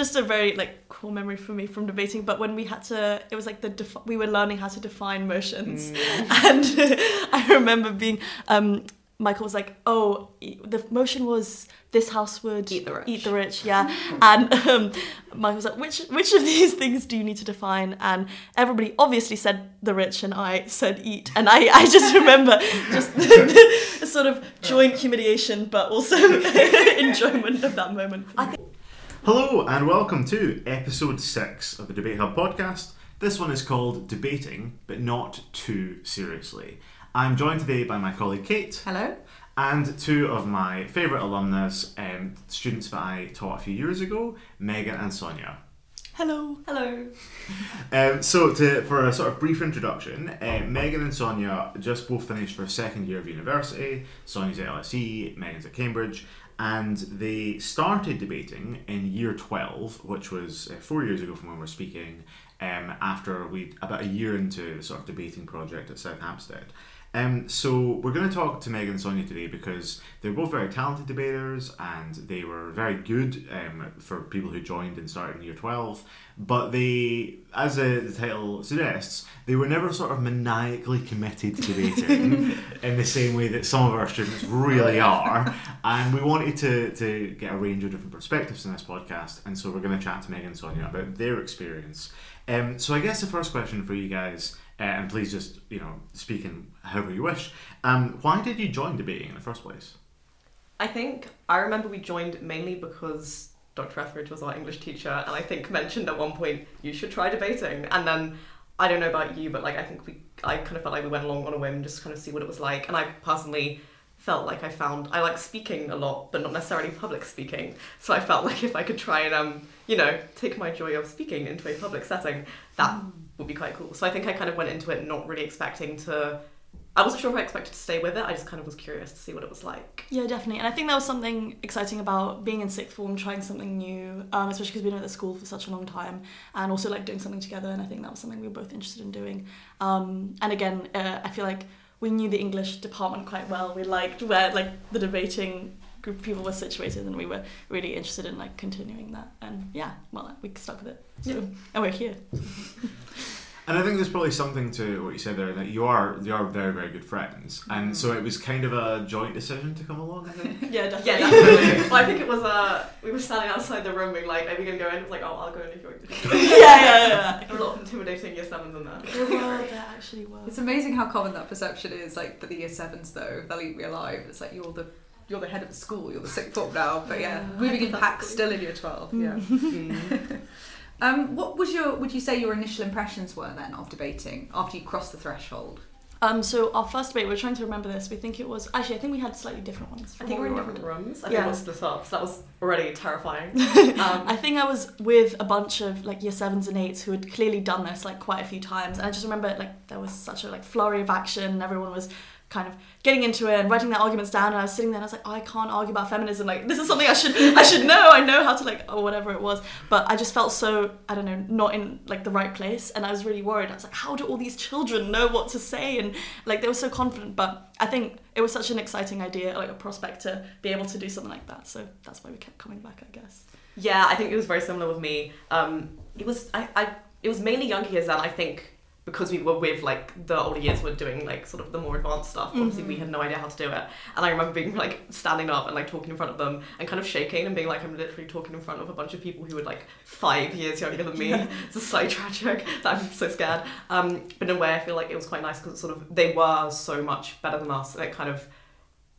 just a very like cool memory for me from debating. But when we had to, it was like the defi- we were learning how to define motions, and I remember being. Um, Michael was like, "Oh, the motion was this house would Eat the rich." eat the rich, yeah." and um, Michael was like, "Which which of these things do you need to define?" And everybody obviously said the rich, and I said eat. And I, I just remember just the, the sort of joint humiliation, but also enjoyment of that moment. For me. Hello and welcome to episode 6 of the Debate Hub podcast. This one is called Debating, but Not Too Seriously. I'm joined today by my colleague Kate Hello. and two of my favourite alumnus, um, students that I taught a few years ago, Megan and Sonja. Hello. Hello. Um, so, to, for a sort of brief introduction, uh, Megan and Sonja just both finished their second year of university. Sonja's at LSE, Megan's at Cambridge, and they started debating in year 12, which was uh, four years ago from when we're speaking, um, after we about a year into the sort of debating project at South Hampstead. Um, so we're going to talk to Megan and Sonja today because they're both very talented debaters and they were very good um, for people who joined and started in year 12. But they, as uh, the title suggests, they were never sort of maniacally committed to debating in the same way that some of our students really are. And we wanted to, to get a range of different perspectives in this podcast. And so we're going to chat to Megan and Sonja about their experience. Um, so I guess the first question for you guys, uh, and please just you know speak in however you wish. Um, why did you join debating in the first place? I think I remember we joined mainly because Dr. Etheridge was our English teacher, and I think mentioned at one point you should try debating. And then I don't know about you, but like I think we, I kind of felt like we went along on a whim just to kind of see what it was like. And I personally felt like I found I like speaking a lot, but not necessarily public speaking. So I felt like if I could try and um, you know, take my joy of speaking into a public setting, that would be quite cool. So I think I kind of went into it not really expecting to. I wasn't sure if I expected to stay with it. I just kind of was curious to see what it was like. Yeah, definitely. And I think there was something exciting about being in sixth form, trying something new, um, especially because we've been at the school for such a long time, and also like doing something together. And I think that was something we were both interested in doing. Um, and again, uh, I feel like we knew the English department quite well. We liked where like the debating group of people were situated, and we were really interested in like continuing that. And yeah, well, we stuck with it. So, Yeah. and we're here. And I think there's probably something to what you said there that you are you are very very good friends, and mm. so it was kind of a joint decision to come along. I think. Yeah, definitely. Yeah, definitely. well, I think it was uh, we were standing outside the room being like, "Are we gonna go in?" It was like, "Oh, I'll go in if you're." yeah, yeah, yeah. There were a lot of intimidating year sevens in there. There were, there actually were. It's amazing how common that perception is. Like for the year sevens, though, they'll eat me alive. It's like you're the you're the head of the school. You're the sixth form now. But yeah, Yeah. moving in packs still in year twelve. Yeah. Mm-hmm. Mm-hmm. Um, what was your? Would you say your initial impressions were then of debating after you crossed the threshold? Um, so our first debate, we're trying to remember this. We think it was actually, I think we had slightly different ones. I think we were in different rooms. I Yeah. think it was split up, so that was already terrifying. Um, I think I was with a bunch of like year sevens and eights who had clearly done this like quite a few times, and I just remember like there was such a like flurry of action, and everyone was kind of getting into it and writing their arguments down, and I was sitting there and I was like, oh, I can't argue about feminism. Like this is something I should I should know. I know how to like or whatever it was, but I just felt so I don't know not in like the right place, and I was really worried. I was like, how do all these children know what to say? And like they were so confident, but I think it was such an exciting idea, like a prospect to be able to do something like that. So that's why we kept coming back, I guess. Yeah, I think it was very similar with me. Um, it was I, I it was mainly young kids that I think because we were with like the older years were doing like sort of the more advanced stuff. Obviously, we had no idea how to do it, and I remember being like standing up and like talking in front of them and kind of shaking and being like I'm literally talking in front of a bunch of people who were like five years younger than me. It's so tragic that I'm so scared. Um, but in a way, I feel like it was quite nice because sort of they were so much better than us, and it kind of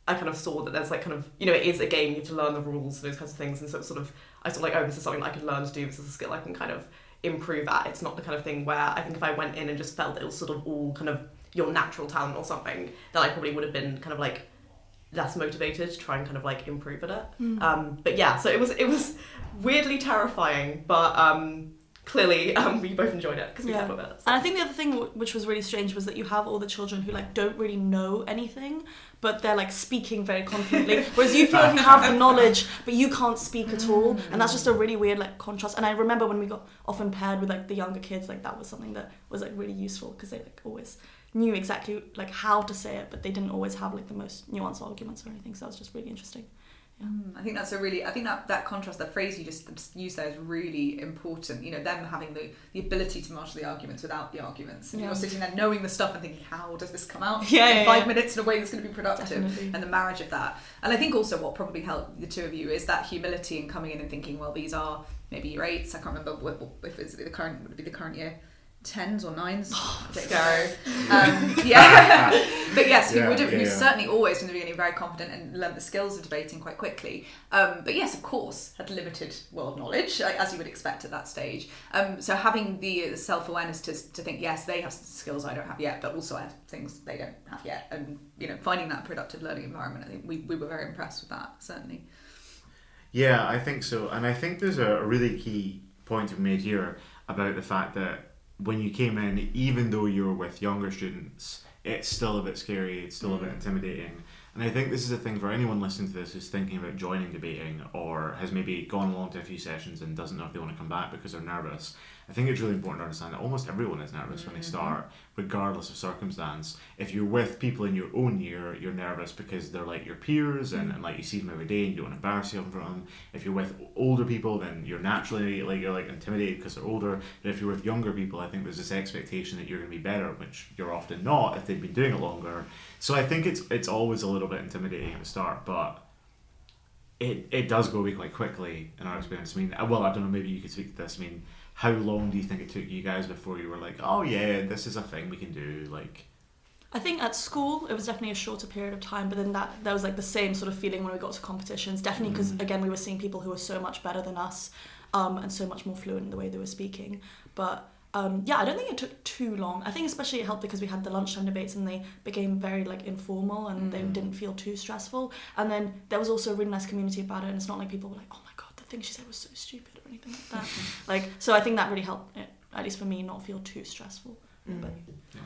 I kind of saw that there's like kind of you know it is a game you have to learn the rules and those kinds of things and so it's sort of I of like oh this is something I can learn to do this is a skill I can kind of improve at. It's not the kind of thing where I think if I went in and just felt it was sort of all kind of your natural talent or something then I probably would have been kind of like less motivated to try and kind of like improve at it. Um, but yeah so it was it was weirdly terrifying but um, clearly um, we both enjoyed it because we Yeah. kept with it And I think the other thing w- which was really strange was that you have all the children who like don't really know anything, but they're like speaking very confidently, whereas you feel like you have the knowledge, but you can't speak at all, and that's just a really weird like contrast. And I remember when we got often paired with like the younger kids, like that was something that was like really useful because they like always knew exactly like how to say it, but they didn't always have like the most nuanced arguments or anything. So that was just really interesting. Mm, I think that's a really, I think that, that contrast, that phrase you just used there is really important. You know, them having the, the ability to marshal the arguments without the arguments. And Yeah. you're sitting there knowing the stuff and thinking, how does this come out Yeah, in yeah, five yeah. minutes in a way that's going to be productive? Definitely. And the marriage of that. And I think also what probably helped the two of you is that humility in coming in and thinking, well, these are maybe year eights. I can't remember what, what- if it's the current, would it be the current year? Tens or nines? I don't Scary. Um, yeah. but yes, who Yeah, would have, yeah, who's yeah. certainly always from the beginning very confident and learned the skills of debating quite quickly. Um, but yes, of course, had limited world knowledge, as you would expect at that stage. Um, so having the self awareness to, to think, yes, they have skills I don't have yet, but also I have things they don't have yet, and you know, finding that productive learning environment, I think we, we were very impressed with that, certainly. Yeah, I think so. And I think there's a really key point you've made here about the fact that when you came in, even though you were with younger students, it's still a bit scary, it's still a bit mm. intimidating. And I think this is a thing for anyone listening to this who's thinking about joining debating or has maybe gone along to a few sessions and doesn't know if they want to come back because they're nervous. I think it's really important to understand that almost everyone is nervous when they mm-hmm. start, regardless of circumstance. If you're with people in your own year, you're nervous because they're like your peers and, and like you see them every day and you don't want to embarrass yourself in front of them. If you're with older people, then you're naturally like you're like intimidated because they're older. But if you're with younger people, I think there's this expectation that you're going to be better, which you're often not if they've been doing it longer. So I think it's it's always a little bit intimidating at the start, but it, it does go away quite quickly in our experience. I mean, well, I don't know, maybe you could speak to this. I mean, how long do you think it took you guys before you were like, oh yeah, this is a thing we can do? Like, I think at school it was definitely a shorter period of time, but then that that was like the same sort of feeling when we got to competitions. Definitely because again we were seeing people who were so much better than us, um, and so much more fluent in the way they were speaking. But um, yeah, I don't think it took too long. I think especially it helped because we had the lunchtime debates and they became very like informal and they didn't feel too stressful. And then there was also a really nice community about it, and it's not like people were like, oh my thing she said was so stupid or anything like that. Mm-hmm. like so, I think that really helped it, at least for me, not feel too stressful. Mm. But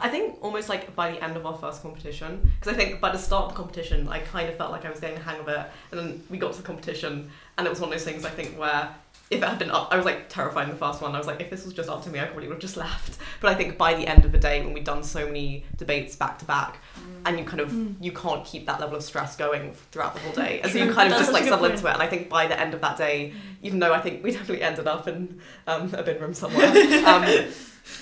I think almost like by the end of our first competition, because I think by the start of the competition, I kind of felt like I was getting the hang of it, and then we got to the competition, and it was one of those things I think where if it had been up, I was like terrified in the first one. I was like, if this was just up to me, I probably would have just left. But I think by the end of the day, when we'd done so many debates back to back, and you kind of you can't keep that level of stress going throughout the whole day, and so you kind of just like settle into it. And I think by the end of that day, even though I think we definitely ended up in um, a bin room somewhere. Um,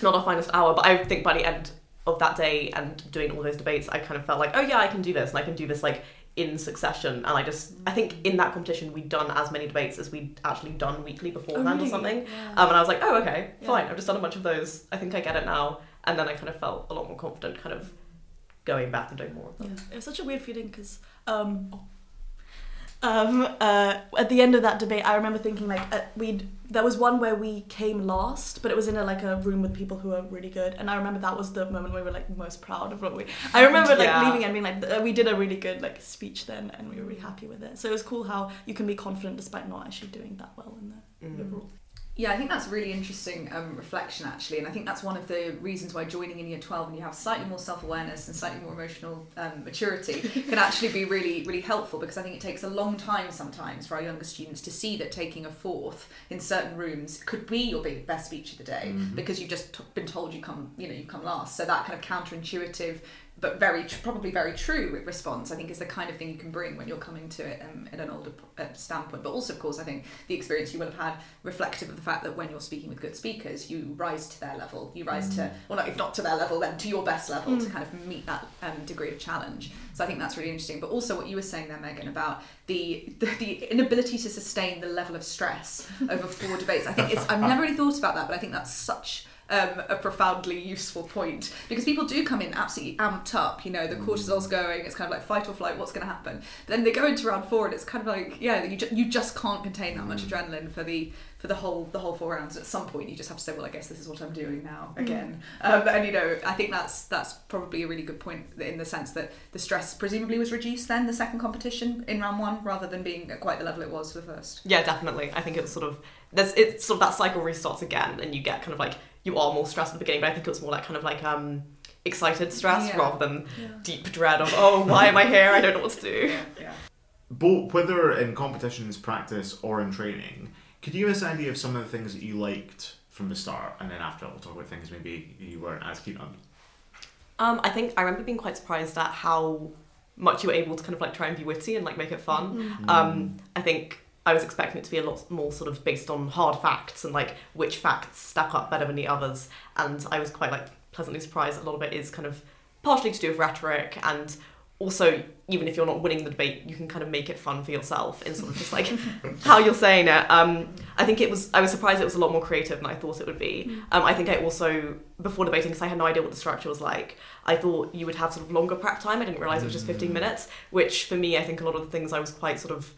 not our finest hour, but I think by the end of that day and doing all those debates, I kind of felt like, oh yeah, I can do this, and I can do this like in succession. And I just, I think in that competition, we'd done as many debates as we'd actually done weekly beforehand really? or something. Yeah. Um, and I was like, oh okay, Yeah. fine. I've just done a bunch of those. I think I get it now. And then I kind of felt a lot more confident, kind of going back and doing more of them. Yeah, it was such a weird feeling because um, um, uh, at the end of that debate, I remember thinking like uh, we'd there was one where we came last, but it was in a like a room with people who were really good, and I remember that was the moment where we were like most proud of what we. I remember like Yeah. leaving and being like uh, we did a really good like speech then, and we were really happy with it. So it was cool how you can be confident despite not actually doing that well in the Mm. overall. Yeah, I think that's a really interesting um, reflection actually, and I think that's one of the reasons why joining in year twelve and you have slightly more self awareness and slightly more emotional um, maturity can actually be really really helpful because I think it takes a long time sometimes for our younger students to see that taking a fourth in certain rooms could be your big best speech of the day because you've just t- been told you come you know you come last, so that kind of counterintuitive but very probably very true response I think is the kind of thing you can bring when you're coming to it um, at an older uh, standpoint. But also of course I think the experience you will have had reflective of the fact that when you're speaking with good speakers you rise to their level. You rise to well not if not to their level then to your best level to kind of meet that um, degree of challenge. So I think that's really interesting. But also what you were saying there Megan about the, the the inability to sustain the level of stress over four debates I think it's I've never really thought about that but I think that's such um, a profoundly useful point because people do come in absolutely amped up. You know, the cortisol's going. It's kind of like fight or flight. What's going to happen? But then they go into round four, and it's kind of like yeah, you, ju- you just can't contain that much adrenaline for the for the whole the whole four rounds. At some point, you just have to say, well, I guess this is what I'm doing now again. Um, and you know, I think that's that's probably a really good point in the sense that the stress presumably was reduced then the second competition in round one rather than being at quite the level it was for the first. Yeah, definitely. I think it's sort of there's it's sort of that cycle restarts again, and you get kind of like you are more stressed at the beginning, but I think it was more like kind of like um excited stress Yeah. rather than deep dread of oh why am I here? I don't know what to do. yeah. both whether in competitions, practice, or in training, could you give us an idea of some of the things that you liked from the start, and then after we'll talk about things maybe you weren't as keen on. Um, I think I remember being quite surprised at how much you were able to kind of like try and be witty and like make it fun. Mm. Um, I think I was expecting it to be a lot more sort of based on hard facts and like which facts stack up better than the others. And I was quite like pleasantly surprised. A lot of it is kind of partially to do with rhetoric and also even if you're not winning the debate you can kind of make it fun for yourself in sort of just like how you're saying it um, i think it was i was surprised it was a lot more creative than i thought it would be um, i think i also before debating because i had no idea what the structure was like i thought you would have sort of longer prep time i didn't realize it was just 15 minutes which for me i think a lot of the things i was quite sort of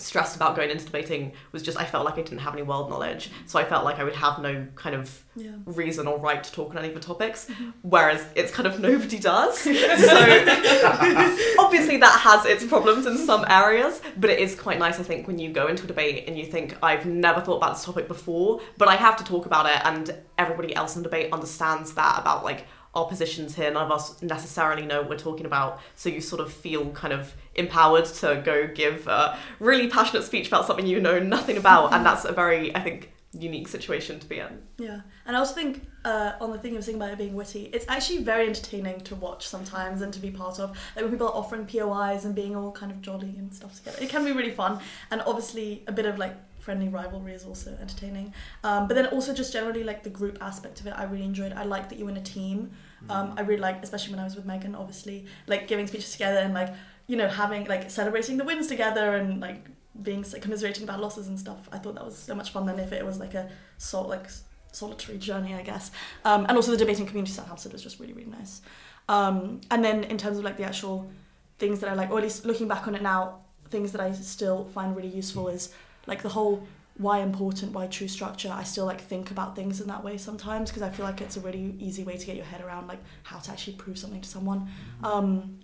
stressed about going into debating was just I felt like I didn't have any world knowledge, so I felt like I would have no kind of Yeah. reason or right to talk on any of the topics. Mm-hmm. Whereas it's kind of nobody does. so obviously that has its problems in some areas, but it is quite nice I think when you go into a debate and you think I've never thought about this topic before, but I have to talk about it and everybody else in the debate understands that about like our positions here. None of us necessarily know what we're talking about, so you sort of feel kind of empowered to go give a really passionate speech about something you know nothing about, and that's a very, I think, unique situation to be in. Yeah, and I also think uh, on the thing you were saying about it being witty, it's actually very entertaining to watch sometimes and to be part of. Like when people are offering POIs and being all kind of jolly and stuff together, it can be really fun. And obviously, a bit of like friendly rivalry is also entertaining. Um, but then also just generally like the group aspect of it, I really enjoyed. I like that you were in a team. Um, I really like, especially when I was with Megan, obviously, like giving speeches together and like you know having like celebrating the wins together and like being like, commiserating about losses and stuff. I thought that was so much fun than if it was like a sol- like solitary journey, I guess. Um, and also the debating community at Hampstead was just really really nice. Um, and then in terms of like the actual things that I like, or at least looking back on it now, things that I still find really useful is like the whole why important, why true structure. I still like think about things in that way sometimes because I feel like it's a really easy way to get your head around like how to actually prove something to someone. Um,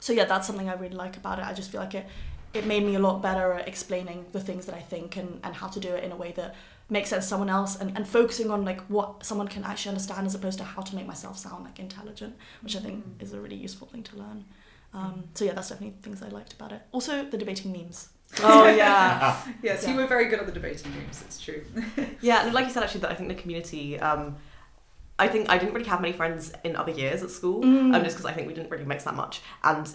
so yeah, that's something I really like about it. I just feel like it it made me a lot better at explaining the things that I think and, and how to do it in a way that makes sense to someone else and, and focusing on like what someone can actually understand as opposed to how to make myself sound like intelligent, which I think is a really useful thing to learn. Um, so yeah, that's definitely things I liked about it. Also the debating memes. Oh yeah. Yes, Yeah. you were very good at the debating games. It's true. Yeah, and like you said, actually, that I think the community. Um, I think I didn't really have many friends in other years at school, Mm. um, just because I think we didn't really mix that much. And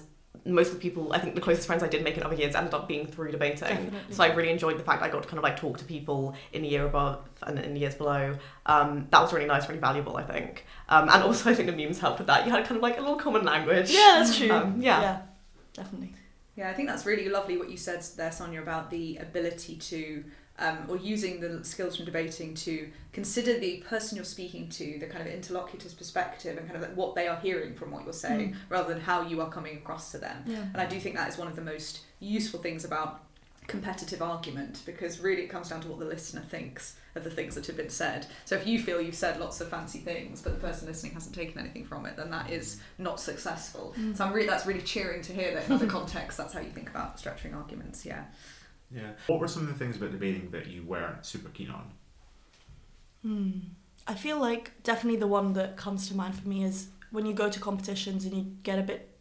most of the people, I think the closest friends I did make in other years ended up being through debating. Definitely. So I really enjoyed the fact I got to kind of like talk to people in the year above and in the years below. Um, that was really nice, really valuable, I think. Um, and also, I think the memes helped with that. You had kind of like a little common language. Yeah, that's true. Um, yeah. yeah, definitely. Yeah, I think that's really lovely what you said there, Sonja, about the ability to, um, or using the skills from debating to consider the person you're speaking to, the kind of interlocutor's perspective, and kind of like what they are hearing from what you're saying, rather than how you are coming across to them. Yeah. And I do think that is one of the most useful things about competitive argument because really it comes down to what the listener thinks of the things that have been said. So if you feel you've said lots of fancy things but the person listening hasn't taken anything from it, then that is not successful. So I'm really that's really cheering to hear that in other contexts that's how you think about structuring arguments. Yeah. Yeah. What were some of the things about debating that you weren't super keen on? Hmm. I feel like definitely the one that comes to mind for me is when you go to competitions and you get a bit,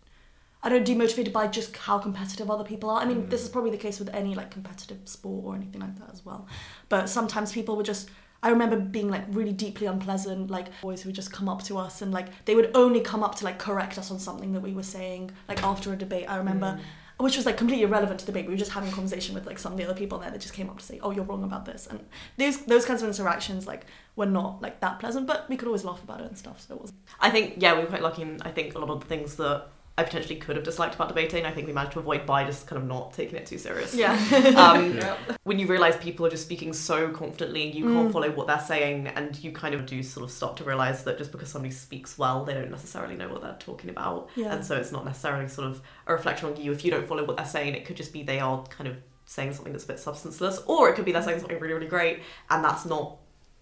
I don't demotivated by just how competitive other people are. I mean, this mm. is probably the case with any like competitive sport or anything like that as well. But sometimes people would just. I remember being like really deeply unpleasant, like boys who would just come up to us and like they would only come up to like correct us on something that we were saying, like after a debate. I remember mm. which was like completely irrelevant to the debate. We were just having a conversation with like some of the other people there that just came up to say, "Oh, you're wrong about this," and those those kinds of interactions like were not like that pleasant, but we could always laugh about it and stuff. So it was I think yeah, we were quite lucky. And I think a lot of the things that I potentially could have disliked about debating, I think we managed to avoid by just kind of not taking it too serious. yeah, Um, Yeah. when you realize people are just speaking so confidently, and you Mm. can't follow what they're saying, and you kind of do sort of stop to realize that just because somebody speaks well, they don't necessarily know what they're talking about, Yeah. and so it's not necessarily sort of a reflection on you. If you don't follow what they're saying, it could just be they are kind of saying something that's a bit substanceless, or it could be they're saying something really, really great, and that's not,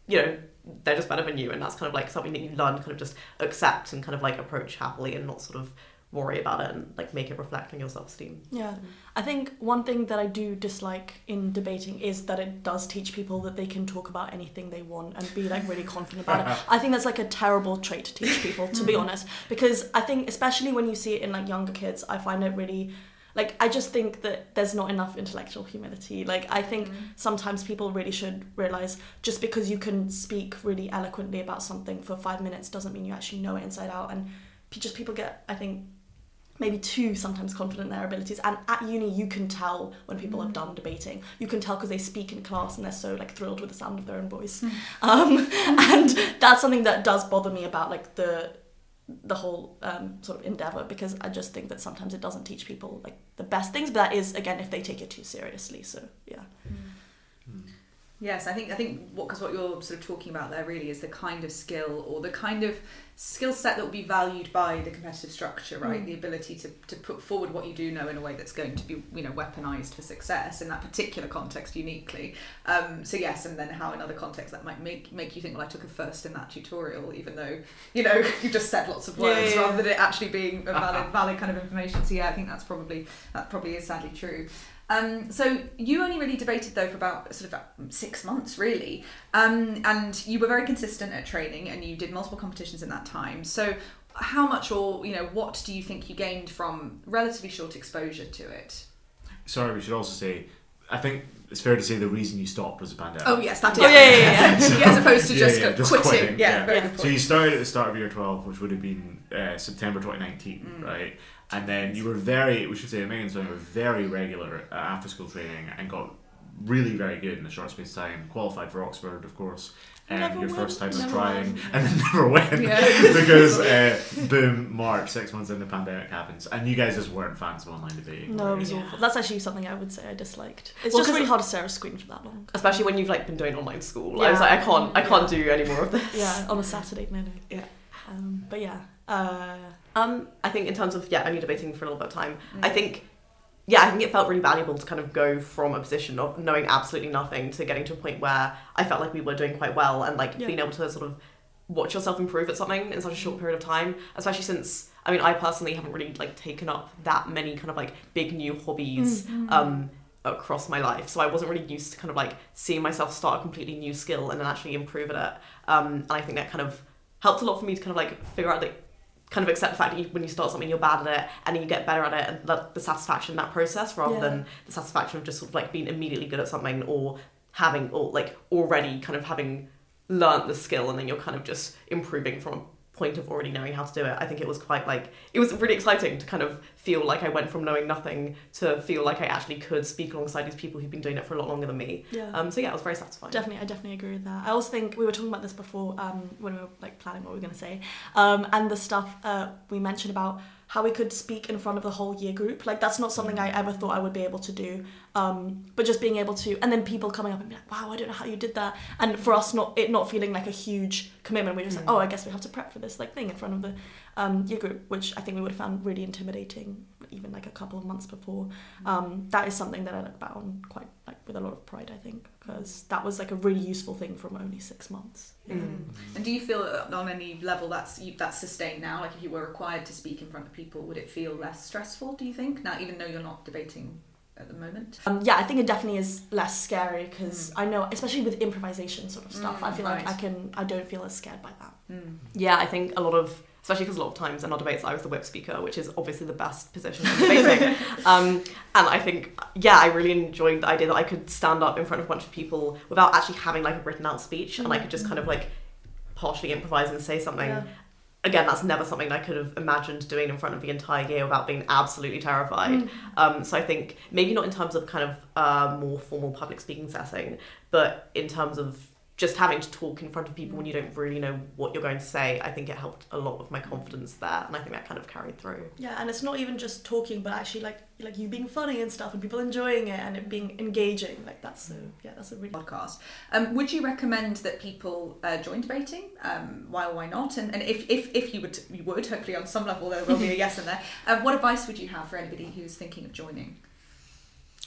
you know. They're just better than you, and that's kind of like something that you learn to kind of just accept and kind of like approach happily and not sort of worry about it and like make it reflect on your self esteem. yeah. Mm-hmm. I think one thing that I do dislike in debating is that it does teach people that they can talk about anything they want and be like really confident about it. I think that's like a terrible trait to teach people, to be mm-hmm. honest, because I think especially when you see it in like younger kids, I find it really like I just think that there's not enough intellectual humility. Like I think mm-hmm. sometimes people really should realize just because you can speak really eloquently about something for 5 minutes doesn't mean you actually know it inside out and just people get I think maybe too sometimes confident in their abilities. And at uni you can tell when people Mm. have done debating. You can tell because they speak in class and they're so like thrilled with the sound of their own voice. Mm. um, and that's something that does bother me about like the the whole um, sort of endeavor because I just think that sometimes it doesn't teach people like the best things. But that is again if they take it too seriously. So yeah Yes, I think I think what because what you're sort of talking about there really is the kind of skill or the kind of skill set that will be valued by the competitive structure, right? Mm. The ability to, to put forward what you do know in a way that's going to be you know weaponized for success in that particular context uniquely. Um, so yes, and then how in other contexts that might make make you think, well, I took a first in that tutorial, even though you know you just said lots of Yeah, words yeah, rather than it actually being a valid valid kind of information. So yeah, I think that's probably that probably is sadly true. Um, so you only really debated though for about sort of six months really, um, and you were very consistent at training, and you did multiple competitions in that time. So how much, or you know, what do you think you gained from relatively short exposure to it? Sorry, we should also say, I think it's fair to say the reason you stopped was the pandemic. Oh yes, that is. Oh, yeah, yeah, yeah. As opposed to just, yeah, go- just quitting. quitting, Yeah, yeah. very Yeah. good So you started at the start of year 12, which would have been uh, September 2019, Mm. right? And then you were very, we should say, Megan and Sonja were very regular at after school training and got really very good in a short space of time. Qualified for Oxford, of course. Um, your went, first time of trying, went. and then never went Yeah. because uh, boom, March, six months in the pandemic happens, and you guys just weren't fans of online debating. no were it was you? awful that's actually something I would say I disliked it's Well, just 'cause- really hard to stare at a screen for that long Especially when you've like been doing online school. I was like, I can't, I can't do any more of this. yeah on a Saturday no no Yeah. um, but yeah uh, Um, I think in terms of yeah, only debating for a little bit of time. Mm. I think yeah, I think it felt really valuable to kind of go from a position of knowing absolutely nothing to getting to a point where I felt like we were doing quite well and like Yeah. being able to sort of watch yourself improve at something in such a short period of time. Especially since I mean I personally haven't really like taken up that many kind of like big new hobbies Mm. um across my life. So I wasn't really used to kind of like seeing myself start a completely new skill and then actually improve at it. Um, and I think that kind of helped a lot for me to kind of like figure out like kind of accept the fact that you, when you start something you're bad at it and then you get better at it and the, the satisfaction in that process rather Yeah. than the satisfaction of just sort of like being immediately good at something or having or like already kind of having learnt the skill and then you're kind of just improving from point of already knowing how to do it. I think it was quite like it was really exciting to kind of feel like I went from knowing nothing to feel like I actually could speak alongside these people who've been doing it for a lot longer than me. yeah Um, so yeah, it was very satisfying. Definitely, I definitely agree with that. I also think we were talking about this before um, when we were like planning what we were going to say, um, and the stuff uh, we mentioned about how we could speak in front of the whole year group. Like that's not something I ever thought I would be able to do. Um, but just being able to, and then people coming up and be like, "Wow, I don't know how you did that," and for us not it not feeling like a huge commitment. We're just like, Mm. "Oh, I guess we have to prep for this like thing in front of the um, year group," which I think we would have found really intimidating even like a couple of months before. Um, that is something that I look back on quite like with a lot of pride. I think because that was like a really useful thing from only six months. Mm. And do you feel on any level that's you, that's sustained now? Like if you were required to speak in front of people, would it feel less stressful? Do you think now, even though you're not debating at the moment? Um, yeah, I think it definitely is less scary because I know, especially with improvisation sort of stuff, I Mm, feel like I can, I don't feel as scared by that. Mm. Yeah, I think a lot of, especially because a lot of times in our debates I was the whip speaker, which is obviously the best position in debating. um, and I think, yeah, I really enjoyed the idea that I could stand up in front of a bunch of people without actually having like a written out speech, and I could just kind of like partially improvise and say something. Yeah. Again, that's never something I could have imagined doing in front of the entire year without being absolutely terrified. Mm. Um, so I think maybe not in terms of kind of a more formal public speaking setting, but in terms of just having to talk in front of people when you don't really know what you're going to say, I think it helped a lot with my confidence there, and I think that kind of carried through. Yeah, and it's not even just talking, but actually like like you being funny and stuff, and people enjoying it, and it being engaging. Like that's so yeah, that's a really podcast. Um, would you recommend that people uh, join debating? Um, why or why not? And, and if, if, if you would, you would hopefully on some level there will be a yes in there. Um, what advice would you have for anybody who's thinking of joining?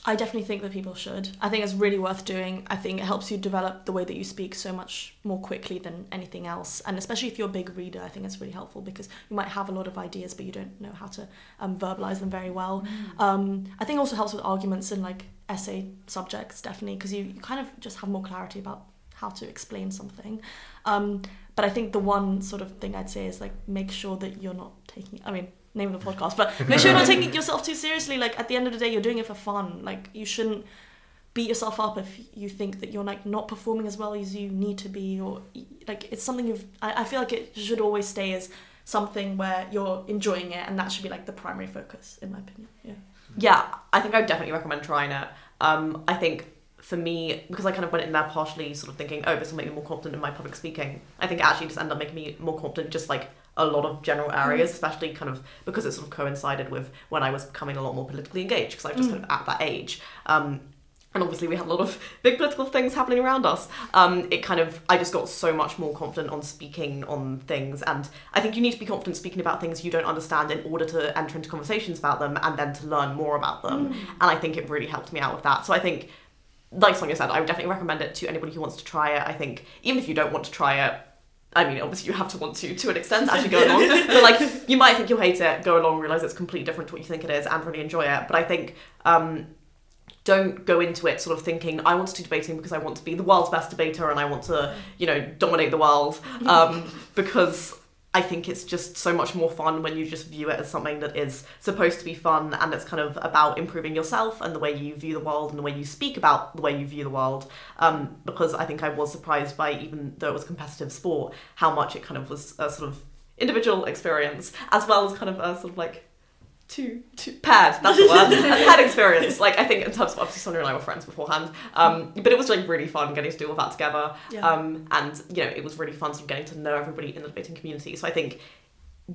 I definitely think that people should. I think it's really worth doing. I think it helps you develop the way that you speak so much more quickly than anything else. And especially if you're a big reader, I think it's really helpful because you might have a lot of ideas, but you don't know how to um, verbalize them very well. Um, I think it also helps with arguments and like essay subjects, definitely, because you, you kind of just have more clarity about how to explain something. Um, but I think the one sort of thing I'd say is like make sure that you're not taking. I mean, name of the podcast, but make sure you're not taking yourself too seriously. Like at the end of the day, you're doing it for fun. Like you shouldn't beat yourself up if you think that you're like not performing as well as you need to be, or like it's something you've. I, I feel like it should always stay as something where you're enjoying it, and that should be like the primary focus, in my opinion. Yeah. Yeah, I think I would definitely recommend trying it. Um, I think for me, because I kind of went in there partially sort of thinking, oh, this will make me more confident in my public speaking. I think it actually just ended up making me more confident just like a lot of general areas, especially kind of because it sort of coincided with when I was becoming a lot more politically engaged because I was just kind of at that age. Um, and obviously we had a lot of big political things happening around us. Um, it kind of, I just got so much more confident on speaking on things, and I think you need to be confident speaking about things you don't understand in order to enter into conversations about them and then to learn more about them. And I think it really helped me out with that. So I think, like Sonja said, I would definitely recommend it to anybody who wants to try it. I think even if you don't want to try it. I mean, obviously you have to want to to an extent as you go along, but like you might think you'll hate it, go along, realize it's completely different to what you think it is, and really enjoy it. But I think um, don't go into it sort of thinking I want to do debating because I want to be the world's best debater and I want to you know dominate the world um, because I think it's just so much more fun when you just view it as something that is supposed to be fun and it's kind of about improving yourself and the way you view the world and the way you speak about the way you view the world. Um, because I think I was surprised by even though it was competitive sport how much it kind of was a sort of individual experience as well as kind of a sort of like two, two paired. That's the word. a paired experience. Like I think in terms of obviously Sonja and I were friends beforehand, um, but it was like really fun getting to do all that together. Yeah. Um, and you know it was really fun sort of getting to know everybody in the debating community. So I think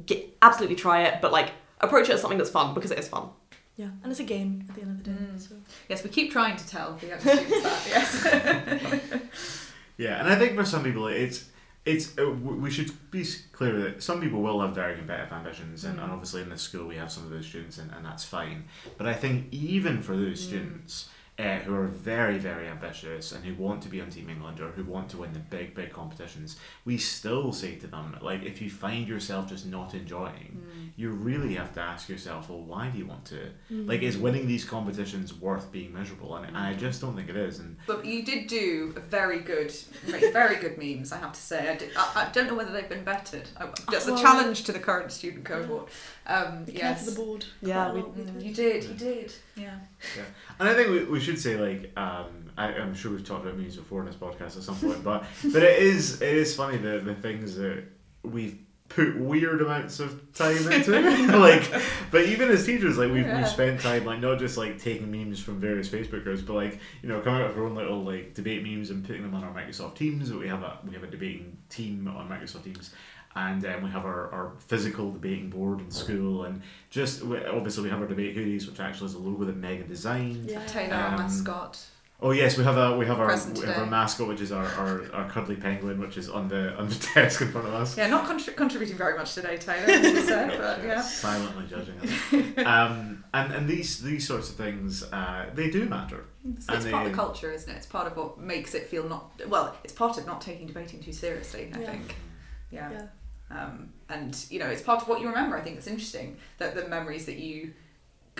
get, absolutely try it, but like approach it as something that's fun because it is fun. Yeah, and it's a game at the end of the day. Mm. So. Yes, we keep trying to tell the young students that. Yes. Yeah, and I think for some people it's it's uh, we should be clear that some people will have very competitive ambitions, and, and obviously in this school we have some of those students, and, and that's fine. But I think even for those students uh, who are very very ambitious and who want to be on Team England or who want to win the big big competitions, we still say to them like if you find yourself just not enjoying, you really have to ask yourself, well, why do you want to? Like, is winning these competitions worth being miserable? And, and I just don't think it is. And But you did do very good, very good memes. I have to say. I, did, I, I don't know whether they've been bettered. I, that's a Well- challenge to the current student cohort. Um, Be careful yes, the board. Yeah, Quite we- lot with Mm, it. you did. You did. Yeah. And I think we, we should say like um, I, I'm sure we've talked about memes before in this podcast at some point, but but it is it is funny the the things that we've put weird amounts of time into. like, but even as teachers, like we've, Yeah. we've spent time like not just like taking memes from various Facebook groups, but like you know coming up with our own little like debate memes and putting them on our Microsoft Teams. We have a we have a debating team on Microsoft Teams. And um, we have our, our physical debating board in school, and just obviously we have our debate hoodies, which actually is a logo that Megan designed. Yeah. Taylor, our Um, mascot. Oh yes, we have a we have our Present we have our mascot, which is our, our, our cuddly penguin, which is on the on the desk in front of us. Yeah, not contri- contributing very much today, Taylor. As you said, but yeah. Silently judging us. um, and and these these sorts of things, uh, they do matter. It's, And it's part of the culture, isn't it? It's part of what makes it feel not well. It's part of not taking debating too seriously. I Yeah. think. Yeah. Yeah. Um, and you know, it's part of what you remember. I think it's interesting that the memories that you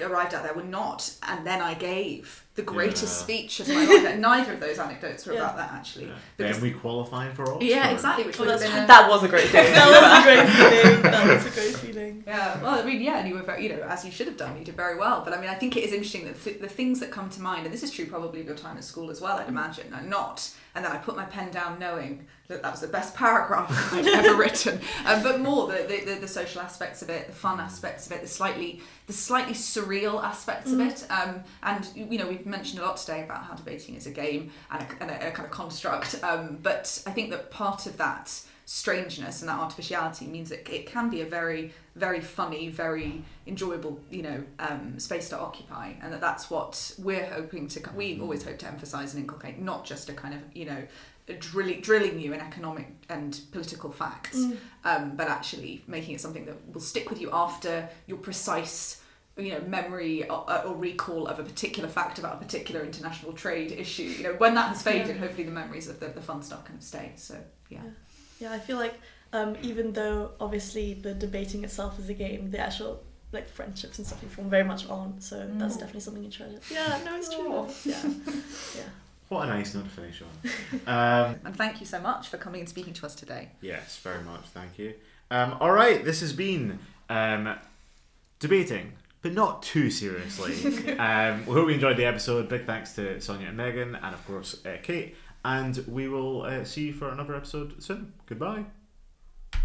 arrived at there were not, and then I gave the greatest Yeah. speech of my life. Neither of those anecdotes were Yeah. about that actually. Yeah. Because- Then we qualifying for Oxford. yeah, exactly. Which would that's been a, That was a great thing. that was a great feeling. That was a great feeling. Yeah, well, I mean, yeah, and you were very, you know, as you should have done, you did very well. But I mean, I think it is interesting that th- the things that come to mind, and this is true probably of your time at school as well, I'd imagine, are not. And then I put my pen down knowing that that was the best paragraph I've ever written. Um, but more the, the, the, the social aspects of it, the fun aspects of it, the slightly the slightly surreal aspects of it. Um, and you know, we've mentioned a lot today about how debating is a game and a, and a, a kind of construct. Um, but I think that part of that strangeness and that artificiality means that it can be a very very funny very enjoyable you know um, space to occupy and that that's what we're hoping to we always hope to emphasize and inculcate not just a kind of you know drilling drilling you in economic and political facts um, but actually making it something that will stick with you after your precise you know memory or, or recall of a particular fact about a particular international trade issue you know when that has faded Yeah. hopefully the memories of the, the fun stuff kind of stay so yeah Yeah, I feel like um, even though obviously the debating itself is a game, the actual like friendships and stuff you form very much on. So that's Mm. definitely something you treasure. Yeah, no, it's true. Oh. Yeah, yeah. What a nice note to finish on. Um, And thank you so much for coming and speaking to us today. yes, very much. Thank you. Um, all right, this has been um, debating, but not too seriously. um, we hope you enjoyed the episode. Big thanks to Sonja and Megan, and of course uh, Kate. And we will uh, see you for another episode soon. Goodbye.